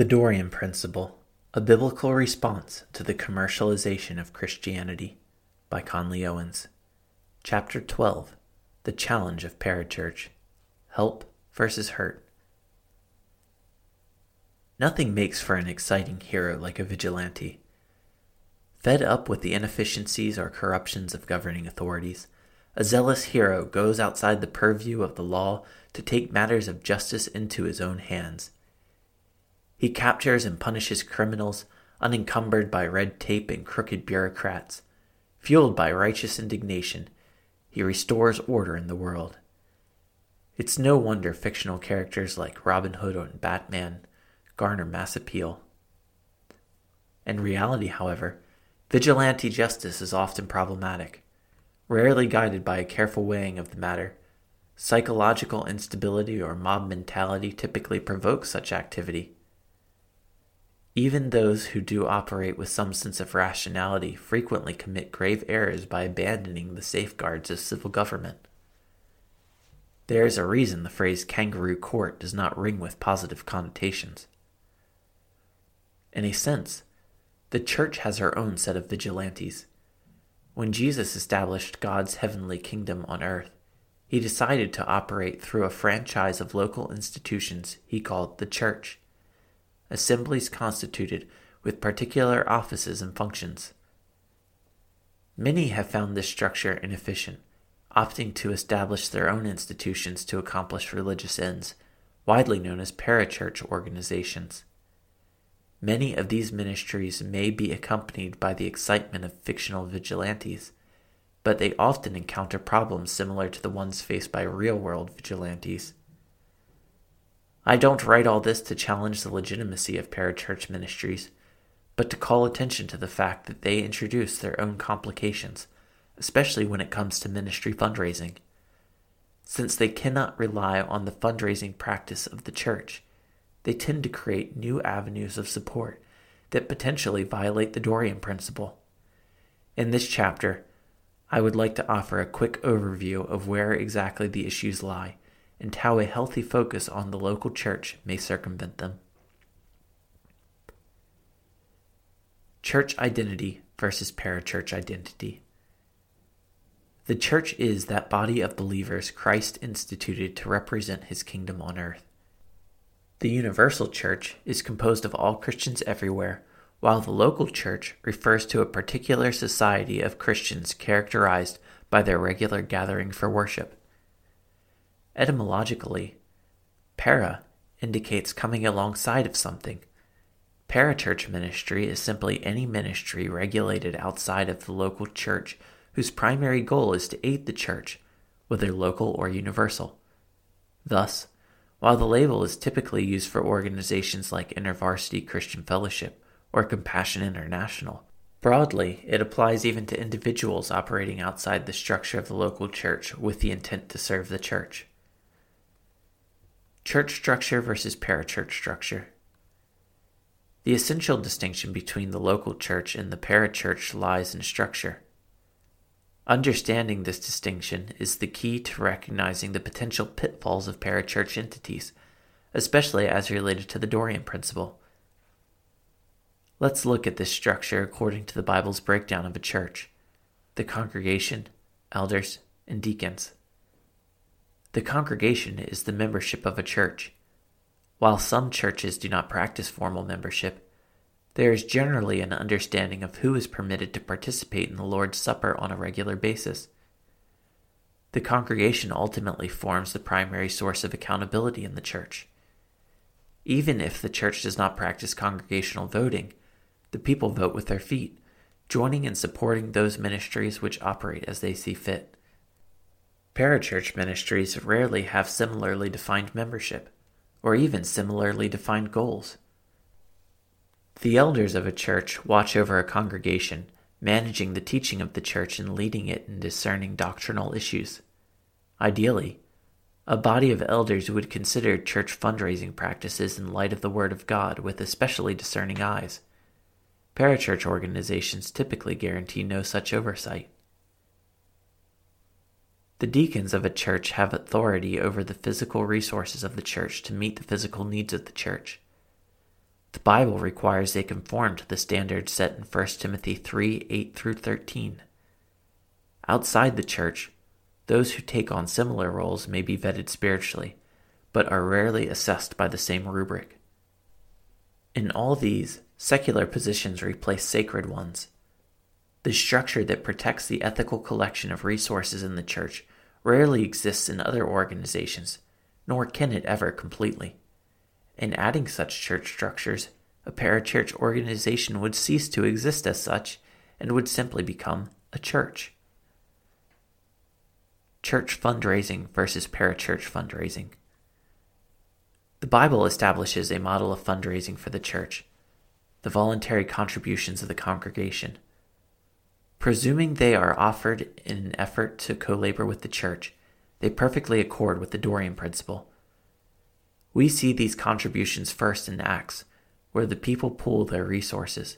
The Dorean Principle A Biblical Response to the Commercialization of Christianity by Conley Owens. Chapter 12 The Challenge of Parachurch Help versus Hurt. Nothing makes for an exciting hero like a vigilante. Fed up with the inefficiencies or corruptions of governing authorities, a zealous hero goes outside the purview of the law to take matters of justice into his own hands. He captures and punishes criminals unencumbered by red tape and crooked bureaucrats. Fueled by righteous indignation, he restores order in the world. It's no wonder fictional characters like Robin Hood and Batman garner mass appeal. In reality, however, vigilante justice is often problematic, rarely guided by a careful weighing of the matter. Psychological instability or mob mentality typically provokes such activity. Even those who do operate with some sense of rationality frequently commit grave errors by abandoning the safeguards of civil government. There is a reason the phrase kangaroo court does not ring with positive connotations. In a sense, the church has her own set of vigilantes. When Jesus established God's heavenly kingdom on earth, he decided to operate through a franchise of local institutions he called the church, assemblies constituted with particular offices and functions. Many have found this structure inefficient, opting to establish their own institutions to accomplish religious ends, widely known as parachurch organizations. Many of these ministries may be accompanied by the excitement of fictional vigilantes, but they often encounter problems similar to the ones faced by real world vigilantes. I don't write all this to challenge the legitimacy of parachurch ministries, but to call attention to the fact that they introduce their own complications, especially when it comes to ministry fundraising. Since they cannot rely on the fundraising practice of the church, they tend to create new avenues of support that potentially violate the Dorean principle. In this chapter, I would like to offer a quick overview of where exactly the issues lie and how a healthy focus on the local church may circumvent them. Church identity versus parachurch identity. The church is that body of believers Christ instituted to represent his kingdom on earth. The universal church is composed of all Christians everywhere, while the local church refers to a particular society of Christians characterized by their regular gathering for worship. Etymologically, para indicates coming alongside of something. Parachurch ministry is simply any ministry regulated outside of the local church whose primary goal is to aid the church, whether local or universal. Thus, while the label is typically used for organizations like InterVarsity Christian Fellowship or Compassion International, broadly it applies even to individuals operating outside the structure of the local church with the intent to serve the church. Church structure versus parachurch structure. The essential distinction between the local church and the parachurch lies in structure. Understanding this distinction is the key to recognizing the potential pitfalls of parachurch entities, especially as related to the Dorean principle. Let's look at this structure according to the Bible's breakdown of a church the congregation, elders, and deacons. The congregation is the membership of a church. While some churches do not practice formal membership, there is generally an understanding of who is permitted to participate in the Lord's Supper on a regular basis. The congregation ultimately forms the primary source of accountability in the church. Even if the church does not practice congregational voting, the people vote with their feet, joining and supporting those ministries which operate as they see fit. Parachurch ministries rarely have similarly defined membership, or even similarly defined goals. The elders of a church watch over a congregation, managing the teaching of the church and leading it in discerning doctrinal issues. Ideally, a body of elders would consider church fundraising practices in light of the Word of God with especially discerning eyes. Parachurch organizations typically guarantee no such oversight. The deacons of a church have authority over the physical resources of the church to meet the physical needs of the church. The Bible requires they conform to the standards set in 1 Timothy 3 8 through 13. Outside the church, those who take on similar roles may be vetted spiritually, but are rarely assessed by the same rubric. In all these, secular positions replace sacred ones. The structure that protects the ethical collection of resources in the church rarely exists in other organizations, nor can it ever completely. In adding such church structures, a parachurch organization would cease to exist as such and would simply become a church. Church fundraising versus parachurch fundraising. The Bible establishes a model of fundraising for the church the voluntary contributions of the congregation. Presuming they are offered in an effort to co labor with the church, they perfectly accord with the Dorean principle. We see these contributions first in Acts, where the people pool their resources.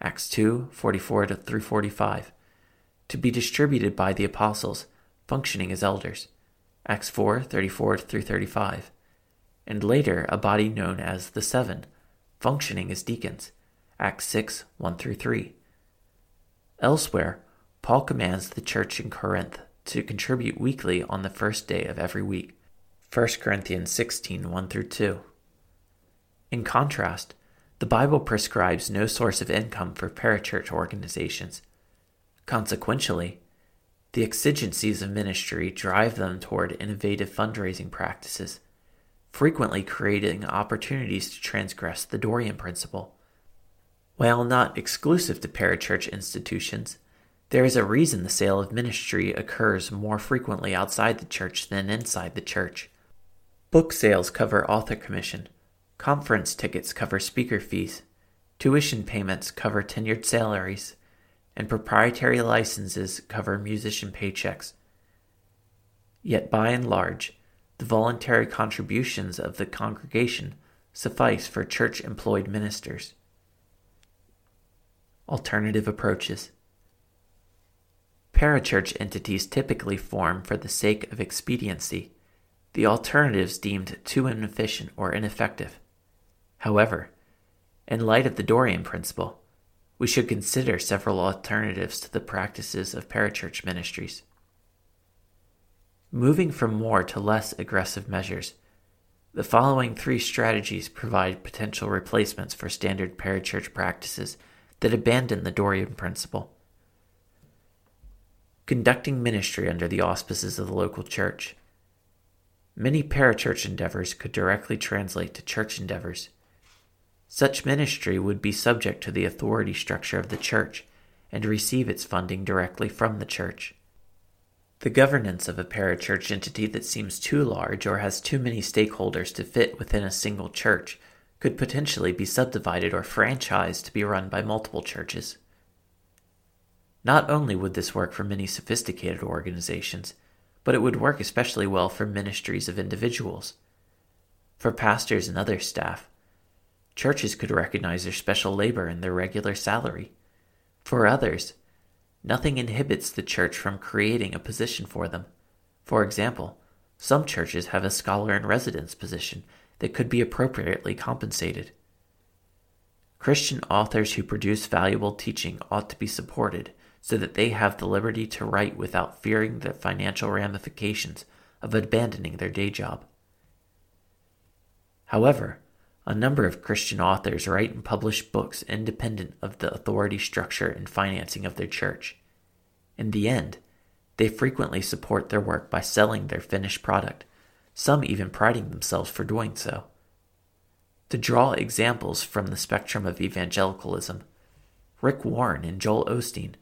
Acts 2 44 through 45. To be distributed by the apostles, functioning as elders. Acts 4 34 through 35 and later a body known as the Seven, functioning as deacons. Acts 6 1 through 3. Elsewhere, Paul commands the church in Corinth to contribute weekly on the first day of every week. 1 Corinthians 16 1 through 2. In contrast, the Bible prescribes no source of income for parachurch organizations. Consequentially, the exigencies of ministry drive them toward innovative fundraising practices frequently creating opportunities to transgress the Dorean principle. While not exclusive to parachurch institutions, there is a reason the sale of ministry occurs more frequently outside the church than inside the church. Book sales cover author commission, conference tickets cover speaker fees, tuition payments cover tenured salaries, and proprietary licenses cover musician paychecks. Yet by and large, the voluntary contributions of the congregation suffice for church employed ministers. Alternative approaches. Parachurch entities typically form for the sake of expediency, the alternatives deemed too inefficient or ineffective. However, in light of the Dorean principle, we should consider several alternatives to the practices of parachurch ministries. Moving from more to less aggressive measures, the following three strategies provide potential replacements for standard parachurch practices that abandon the Dorean principle. Conducting ministry under the auspices of the local church. Many parachurch endeavors could directly translate to church endeavors. Such ministry would be subject to the authority structure of the church and receive its funding directly from the church. The governance of a parachurch entity that seems too large or has too many stakeholders to fit within a single church could potentially be subdivided or franchised to be run by multiple churches. Not only would this work for many sophisticated organizations, but it would work especially well for ministries of individuals. For pastors and other staff, churches could recognize their special labor in their regular salary. For others, Nothing inhibits the church from creating a position for them. For example, some churches have a scholar in residence position that could be appropriately compensated. Christian authors who produce valuable teaching ought to be supported so that they have the liberty to write without fearing the financial ramifications of abandoning their day job. However, a number of Christian authors write and publish books independent of the authority structure and financing of their church. In the end, they frequently support their work by selling their finished product, some even priding themselves for doing so. To draw examples from the spectrum of evangelicalism, Rick Warren and Joel Osteen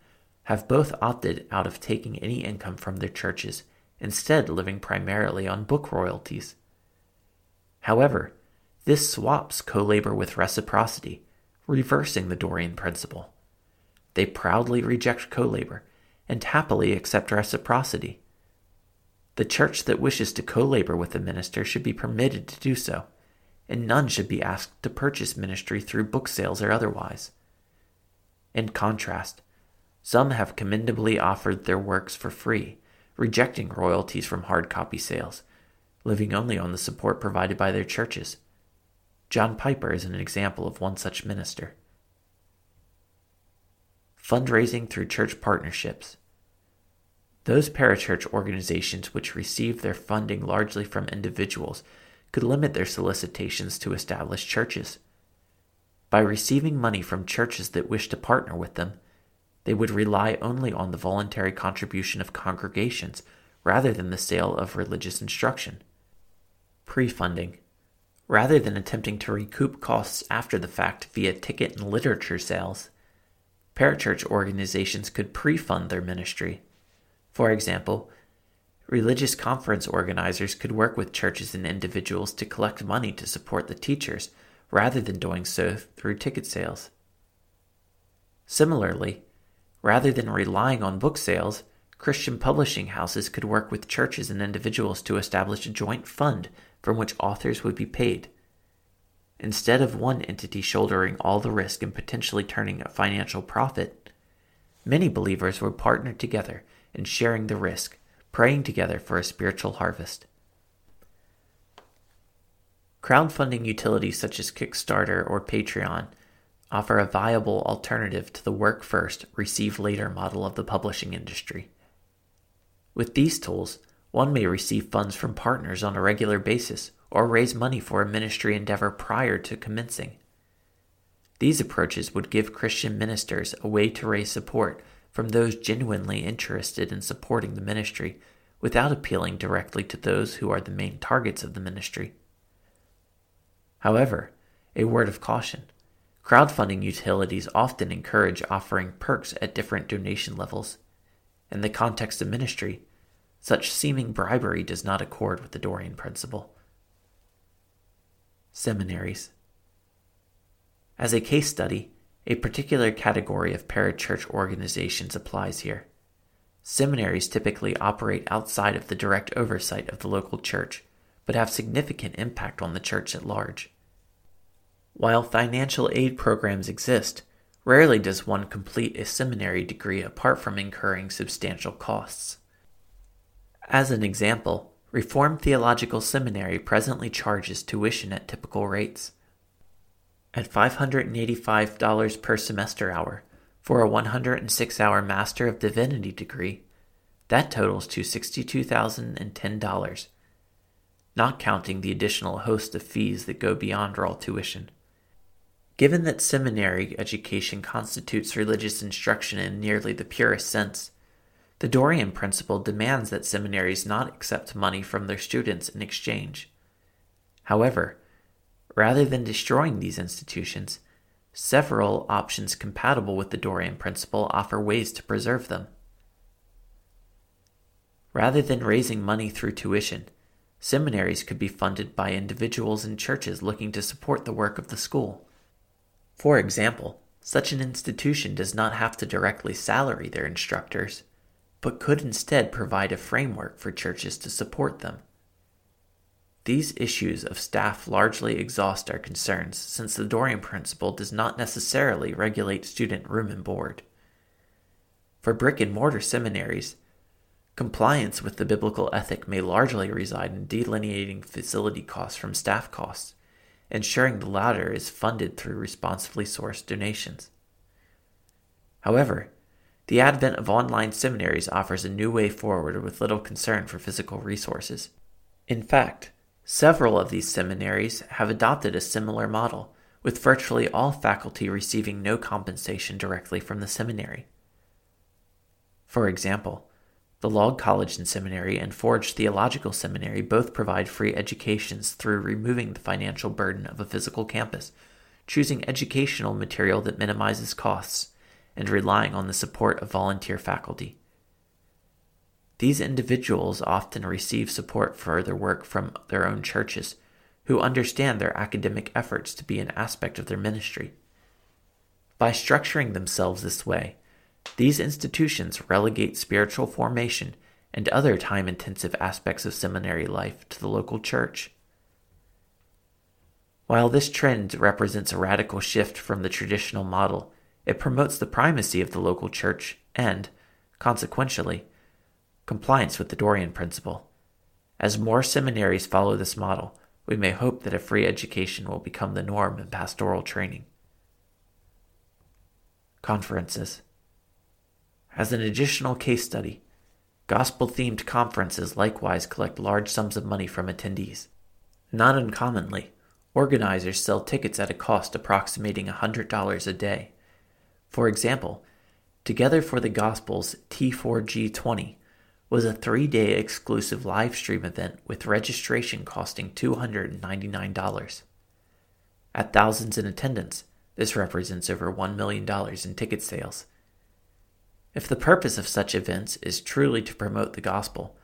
have both opted out of taking any income from their churches, instead living primarily on book royalties. However, this swaps co labor with reciprocity, reversing the Dorean principle. They proudly reject co labor and happily accept reciprocity. The church that wishes to co labor with the minister should be permitted to do so, and none should be asked to purchase ministry through book sales or otherwise. In contrast, some have commendably offered their works for free, rejecting royalties from hard copy sales, living only on the support provided by their churches. John Piper is an example of one such minister. Fundraising through church partnerships. Those parachurch organizations which receive their funding largely from individuals could limit their solicitations to established churches. By receiving money from churches that wish to partner with them, they would rely only on the voluntary contribution of congregations rather than the sale of religious instruction. Pre-funding. Rather than attempting to recoup costs after the fact via ticket and literature sales, parachurch organizations could pre-fund their ministry. For example, religious conference organizers could work with churches and individuals to collect money to support the teachers rather than doing so through ticket sales. Similarly, rather than relying on book sales, Christian publishing houses could work with churches and individuals to establish a joint fund from which authors would be paid. Instead of one entity shouldering all the risk and potentially turning a financial profit, many believers would partner together in sharing the risk, praying together for a spiritual harvest. Crowdfunding utilities such as Kickstarter or Patreon offer a viable alternative to the work first, receive later model of the publishing industry. With these tools, one may receive funds from partners on a regular basis or raise money for a ministry endeavor prior to commencing. These approaches would give Christian ministers a way to raise support from those genuinely interested in supporting the ministry without appealing directly to those who are the main targets of the ministry. However, a word of caution crowdfunding utilities often encourage offering perks at different donation levels. In the context of ministry, such seeming bribery does not accord with the Dorean principle. Seminaries. As a case study, a particular category of parachurch organizations applies here. Seminaries typically operate outside of the direct oversight of the local church, but have significant impact on the church at large. While financial aid programs exist, rarely does one complete a seminary degree apart from incurring substantial costs. As an example, Reformed Theological Seminary presently charges tuition at typical rates. At $585 per semester hour for a 106 hour Master of Divinity degree, that totals to $62,010, not counting the additional host of fees that go beyond raw tuition. Given that seminary education constitutes religious instruction in nearly the purest sense, the Dorean principle demands that seminaries not accept money from their students in exchange. However, rather than destroying these institutions, several options compatible with the Dorean principle offer ways to preserve them. Rather than raising money through tuition, seminaries could be funded by individuals and churches looking to support the work of the school. For example, such an institution does not have to directly salary their instructors but could instead provide a framework for churches to support them. These issues of staff largely exhaust our concerns since the Dorean principle does not necessarily regulate student room and board. For brick and mortar seminaries, compliance with the biblical ethic may largely reside in delineating facility costs from staff costs, ensuring the latter is funded through responsibly sourced donations. However, the advent of online seminaries offers a new way forward with little concern for physical resources. In fact, several of these seminaries have adopted a similar model, with virtually all faculty receiving no compensation directly from the seminary. For example, the Log College and Seminary and Forge Theological Seminary both provide free educations through removing the financial burden of a physical campus, choosing educational material that minimizes costs, and relying on the support of volunteer faculty. These individuals often receive support for their work from their own churches, who understand their academic efforts to be an aspect of their ministry. By structuring themselves this way, these institutions relegate spiritual formation and other time intensive aspects of seminary life to the local church. While this trend represents a radical shift from the traditional model, it promotes the primacy of the local church and, consequentially, compliance with the Dorean principle. As more seminaries follow this model, we may hope that a free education will become the norm in pastoral training. Conferences. As an additional case study, gospel themed conferences likewise collect large sums of money from attendees. Not uncommonly, organizers sell tickets at a cost approximating $100 a day. For example, Together for the Gospels T4G20 was a three day exclusive live stream event with registration costing $299. At thousands in attendance, this represents over $1 million in ticket sales. If the purpose of such events is truly to promote the gospel,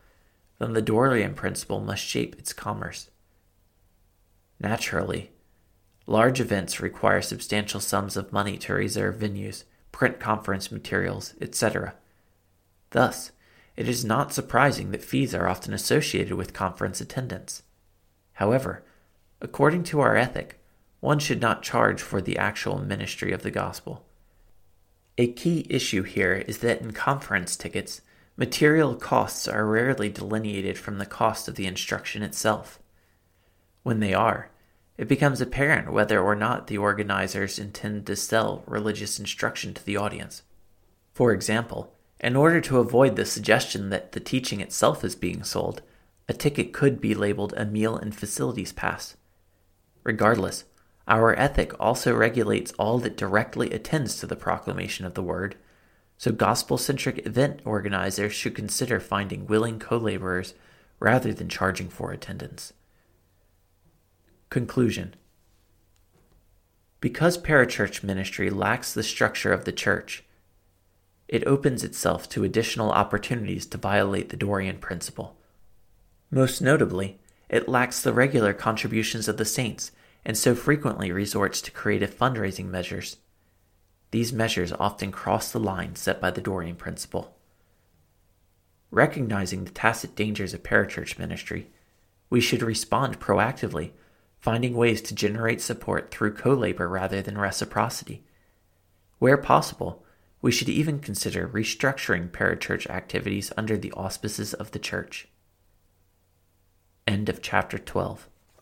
then the Dorean principle must shape its commerce. Naturally, large events require substantial sums of money to reserve venues, print conference materials, etc. Thus, it is not surprising that fees are often associated with conference attendance. However, according to our ethic, one should not charge for the actual ministry of the gospel. A key issue here is that in conference tickets, material costs are rarely delineated from the cost of the instruction itself. When they are, it becomes apparent whether or not the organizers intend to sell religious instruction to the audience. For example, in order to avoid the suggestion that the teaching itself is being sold, a ticket could be labeled a meal and facilities pass. Regardless, our ethic also regulates all that directly attends to the proclamation of the word, so gospel centric event organizers should consider finding willing co laborers rather than charging for attendance. Conclusion Because parachurch ministry lacks the structure of the church, it opens itself to additional opportunities to violate the Dorean principle. Most notably, it lacks the regular contributions of the saints and so frequently resorts to creative fundraising measures. These measures often cross the line set by the Dorean principle. Recognizing the tacit dangers of parachurch ministry, we should respond proactively, finding ways to generate support through co labor rather than reciprocity. Where possible, we should even consider restructuring parachurch activities under the auspices of the Church. End of chapter 12.